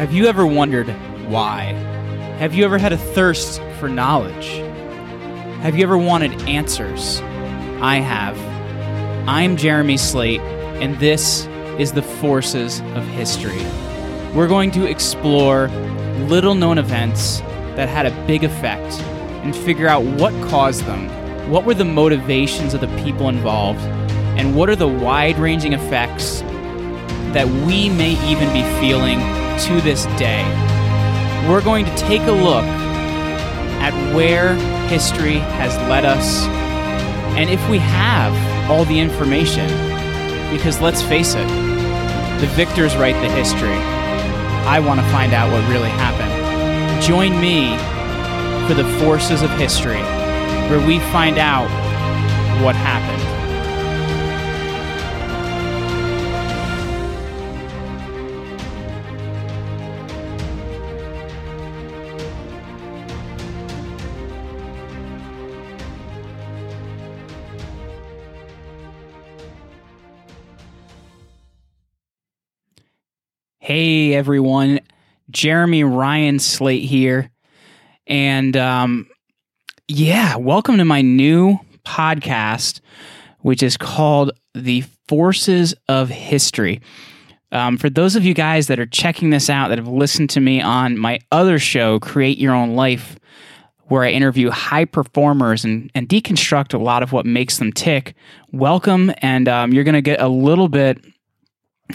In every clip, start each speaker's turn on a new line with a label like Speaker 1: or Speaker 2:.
Speaker 1: Have you ever wondered why? Have you ever had a thirst for knowledge? Have you ever wanted answers? I have. I'm Jeremy Slate, and this is the Forces of History. We're going to explore little known events that had a big effect and figure out what caused them, what were the motivations of the people involved, and what are the wide ranging effects that we may even be feeling to this day. We're going to take a look at where history has led us and if we have all the information. Because let's face it, the victors write the history. I want to find out what really happened. Join me for the forces of history, where we find out what happened. Hey everyone, Jeremy Ryan Slate here. And um, yeah, welcome to my new podcast, which is called The Forces of History. Um, for those of you guys that are checking this out, that have listened to me on my other show, Create Your Own Life, where I interview high performers and, and deconstruct a lot of what makes them tick, welcome. And um, you're going to get a little bit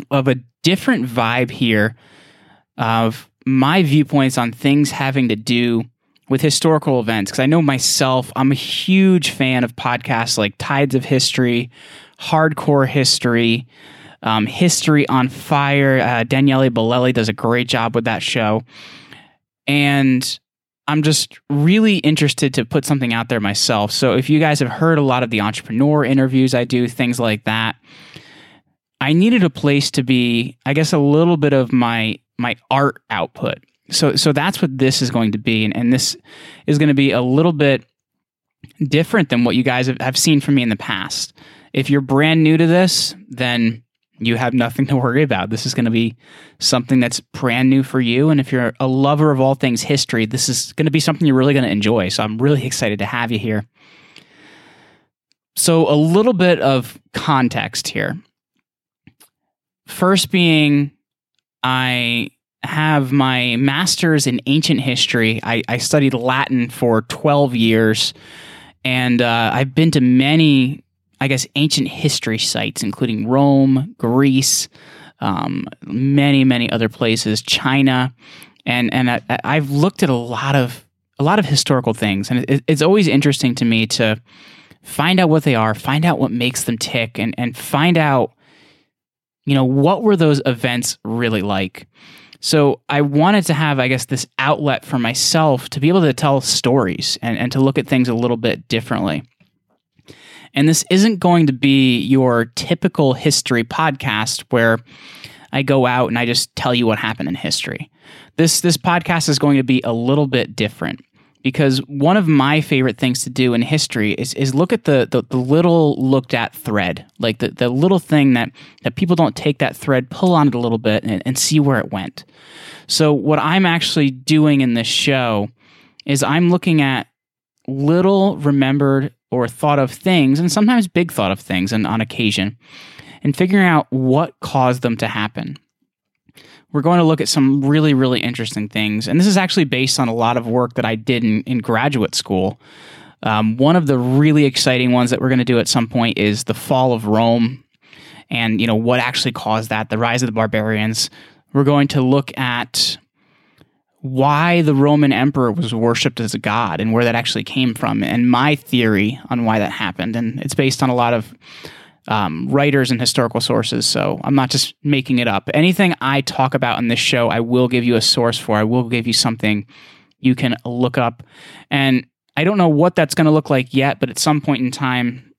Speaker 1: of a different vibe here of my viewpoints on things having to do with historical events. Because I know myself, I'm a huge fan of podcasts like Tides of History, Hardcore History, um, History on Fire. Uh, Daniele Bolelli does a great job with that show. And I'm just really interested to put something out there myself. So if you guys have heard a lot of the entrepreneur interviews I do, things like that, I needed a place to be, I guess, a little bit of my my art output. So so that's what this is going to be, and, and this is going to be a little bit different than what you guys have, have seen from me in the past. If you're brand new to this, then you have nothing to worry about. This is going to be something that's brand new for you. And if you're a lover of all things history, this is going to be something you're really going to enjoy. So I'm really excited to have you here. So, a little bit of context here. First, being I have my master's in ancient history. I, I studied Latin for 12 years, and uh, I've been to many, I guess, ancient history sites, including Rome, Greece, um, many, many other places, China, and and I, I've looked at a lot of a lot of historical things, and it, it's always interesting to me to find out what they are, find out what makes them tick, and and find out, you know, what were those events really like. So I wanted to have, I guess, this outlet for myself to be able to tell stories and, and to look at things a little bit differently. And this isn't going to be your typical history podcast where I go out and I just tell you what happened in history. This this podcast is going to be a little bit different because one of my favorite things to do in history is, is look at the, the, the little looked at thread, like the, the little thing that, that people don't take that thread, pull on it a little bit, and, and see where it went. So, what I'm actually doing in this show is I'm looking at little remembered or thought of things, and sometimes big thought of things and on occasion, and figuring out what caused them to happen. We're going to look at some really, really interesting things. And this is actually based on a lot of work that I did in, in graduate school. Um, one of the really exciting ones that we're going to do at some point is the fall of Rome and you know what actually caused that the rise of the barbarians we're going to look at why the roman emperor was worshipped as a god and where that actually came from and my theory on why that happened and it's based on a lot of um, writers and historical sources. So I'm not just making it up. Anything I talk about in this show, I will give you a source for. I will give you something you can look up. And I don't know what that's going to look like yet, but at some point in time,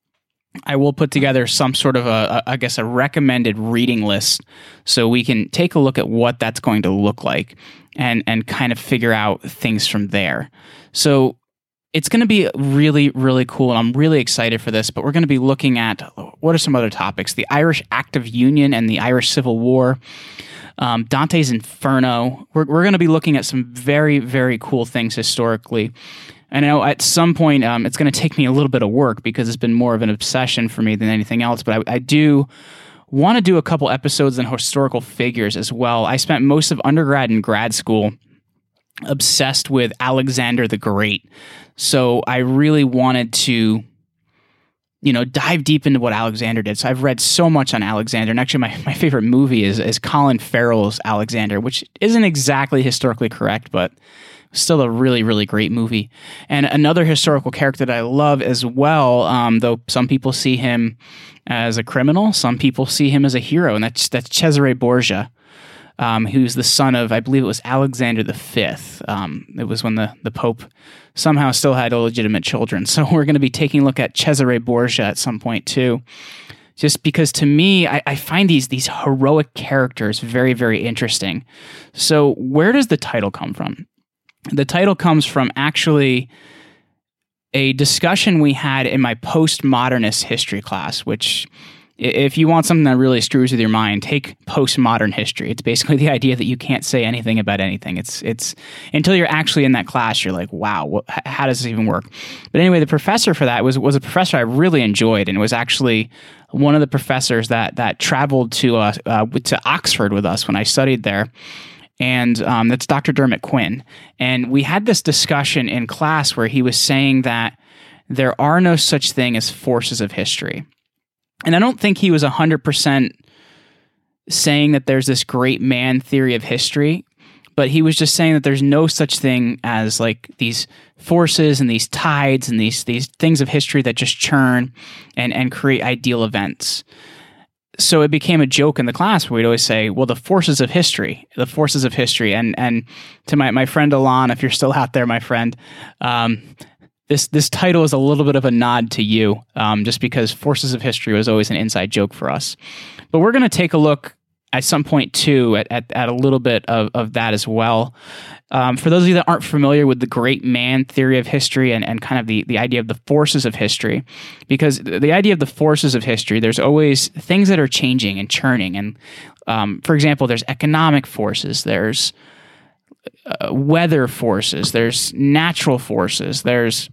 Speaker 1: I will put together some sort of a, a, I guess, a recommended reading list so we can take a look at what that's going to look like and and kind of figure out things from there. So it's going to be really, really cool, and I'm really excited for this. But we're going to be looking at what are some other topics: the Irish Act of Union and the Irish Civil War. um, Dante's Inferno. We're, we're going to be looking at some very, very cool things historically. I know at some point um, it's going to take me a little bit of work because it's been more of an obsession for me than anything else. But I, I do want to do a couple episodes on historical figures as well. I spent most of undergrad and grad school obsessed with Alexander the Great. So I really wanted to you know, dive deep into what Alexander did. So I've read so much on Alexander. And actually, my, my favorite movie is, is Colin Farrell's Alexander, which isn't exactly historically correct, but still a really, really great movie. And another historical character that I love as well, um, though some people see him as a criminal, some people see him as a hero, and that's, that's Cesare Borgia um, who's the son of, I believe it was Alexander V. Um, it was when the, the Pope somehow still had illegitimate children. So we're going to be taking a look at Cesare Borgia at some point too. Just because to me, I, I find these these heroic characters very, very interesting. So where does the title come from? The title comes from actually a discussion we had in my postmodernist history class, which if you want something that really screws with your mind, take postmodern history. It's basically the idea that you can't say anything about anything. It's it's until you're actually in that class, you're like, wow, what, how does this even work? But anyway, the professor for that was was a professor I really enjoyed, and was actually one of the professors that that traveled to uh, uh, to Oxford with us when I studied there. And um, that's Dr. Dermot Quinn. And we had this discussion in class where he was saying that there are no such thing as forces of history and I don't think he was 100% saying that there's this great man theory of history, but he was just saying that there's no such thing as like these forces and these tides and these these things of history that just churn and and create ideal events. So it became a joke in the class where we'd always say, "Well, the forces of history, the forces of history," and and to my my friend Alon, if you're still out there, my friend, um, this this title is a little bit of a nod to you, um, just because Forces of History was always an inside joke for us. But we're going to take a look at some point too at, at, at a little bit of, of that as well. Um, for those of you that aren't familiar with the great man theory of history and, and kind of the, the idea of the forces of history, because the idea of the forces of history, there's always things that are changing and churning. And um, for example, there's economic forces, there's uh, weather forces, there's natural forces, there's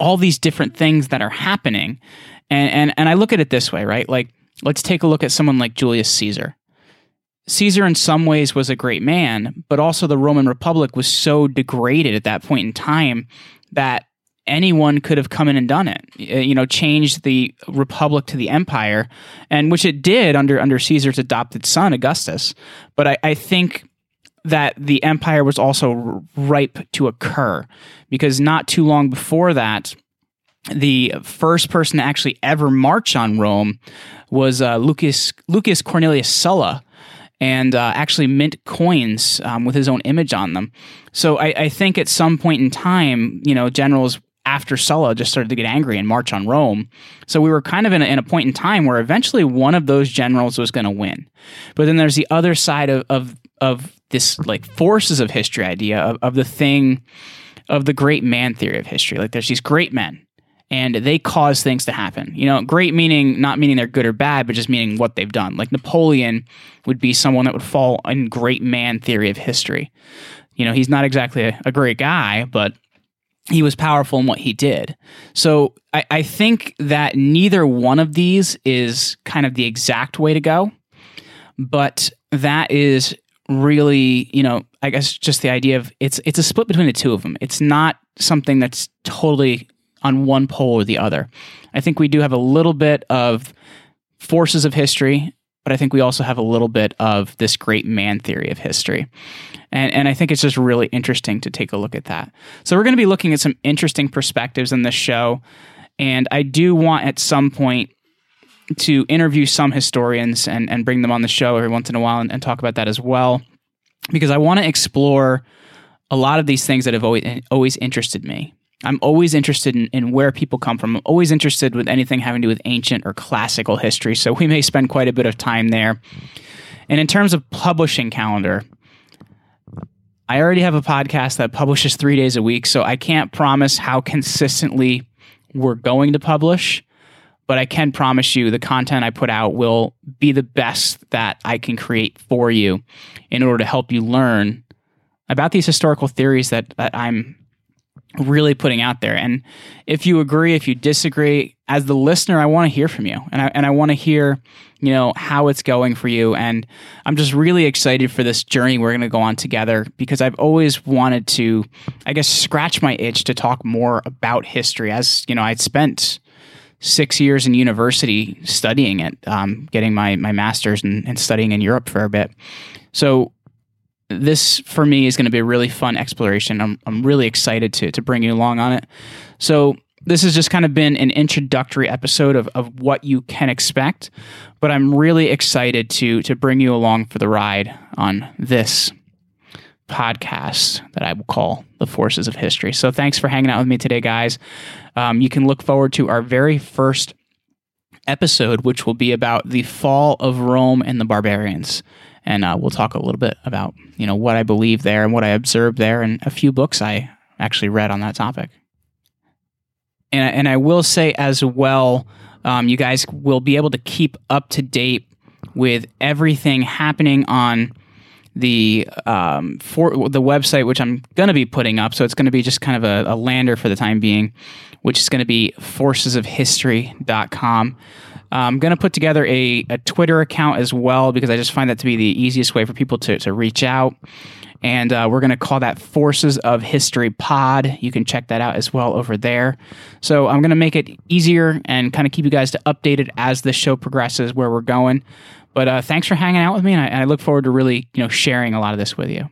Speaker 1: all these different things that are happening. And, and, and I look at it this way, right? Like, let's take a look at someone like Julius Caesar. Caesar, in some ways, was a great man, but also the Roman Republic was so degraded at that point in time that anyone could have come in and done it. You know, changed the republic to the empire, and which it did under under Caesar's adopted son Augustus. But I, I think that the empire was also ripe to occur because not too long before that, the first person to actually ever march on Rome was uh, Lucius Lucius Cornelius Sulla, and uh, actually mint coins um, with his own image on them. So I, I, think at some point in time, you know, generals after Sulla just started to get angry and march on Rome. So we were kind of in a, in a point in time where eventually one of those generals was going to win. But then there's the other side of, of of this like forces of history idea of, of the thing of the great man theory of history. Like there's these great men and they cause things to happen. You know, great meaning not meaning they're good or bad, but just meaning what they've done. Like Napoleon would be someone that would fall in great man theory of history. You know, he's not exactly a, a great guy, but he was powerful in what he did. So I, I think that neither one of these is kind of the exact way to go, but that is really, you know, I guess just the idea of it's it's a split between the two of them. It's not something that's totally on one pole or the other. I think we do have a little bit of forces of history, but I think we also have a little bit of this great man theory of history. And, and I think it's just really interesting to take a look at that. So, we're going to be looking at some interesting perspectives in this show. And I do want at some point to interview some historians and, and bring them on the show every once in a while and, and talk about that as well, because I want to explore a lot of these things that have always always interested me. I'm always interested in, in where people come from. I'm always interested with anything having to do with ancient or classical history. So we may spend quite a bit of time there. And in terms of publishing calendar, I already have a podcast that publishes three days a week, so I can't promise how consistently we're going to publish but I can promise you the content I put out will be the best that I can create for you in order to help you learn about these historical theories that, that I'm really putting out there. And if you agree, if you disagree, as the listener, I want to hear from you, and I and I want to hear, you know, how it's going for you. And I'm just really excited for this journey we're going to go on together because I've always wanted to, I guess, scratch my itch to talk more about history. As you know, I'd spent six years in university studying it, um, getting my my master's and, and studying in Europe for a bit. So this for me is going to be a really fun exploration. I'm, I'm really excited to, to bring you along on it. So, this has just kind of been an introductory episode of, of what you can expect, but I'm really excited to, to bring you along for the ride on this podcast that I will call The Forces of History. So, thanks for hanging out with me today, guys. Um, you can look forward to our very first episode, which will be about the fall of Rome and the barbarians and uh, we'll talk a little bit about you know what I believe there and what I observed there, and a few books I actually read on that topic. And and I will say as well, um, you guys will be able to keep up to date with everything happening on the um, for the website, which I'm going to be putting up. So it's going to be just kind of a, a lander for the time being, which is going to be forcesofhistory.com. I'm going to put together a, a Twitter account as well because I just find that to be the easiest way for people to, to reach out. And uh, we're going to call that Forces of History Pod. You can check that out as well over there. So I'm going to make it easier and kind of keep you guys to updated as the show progresses where we're going. But uh, thanks for hanging out with me, and I, and I look forward to really you know sharing a lot of this with you.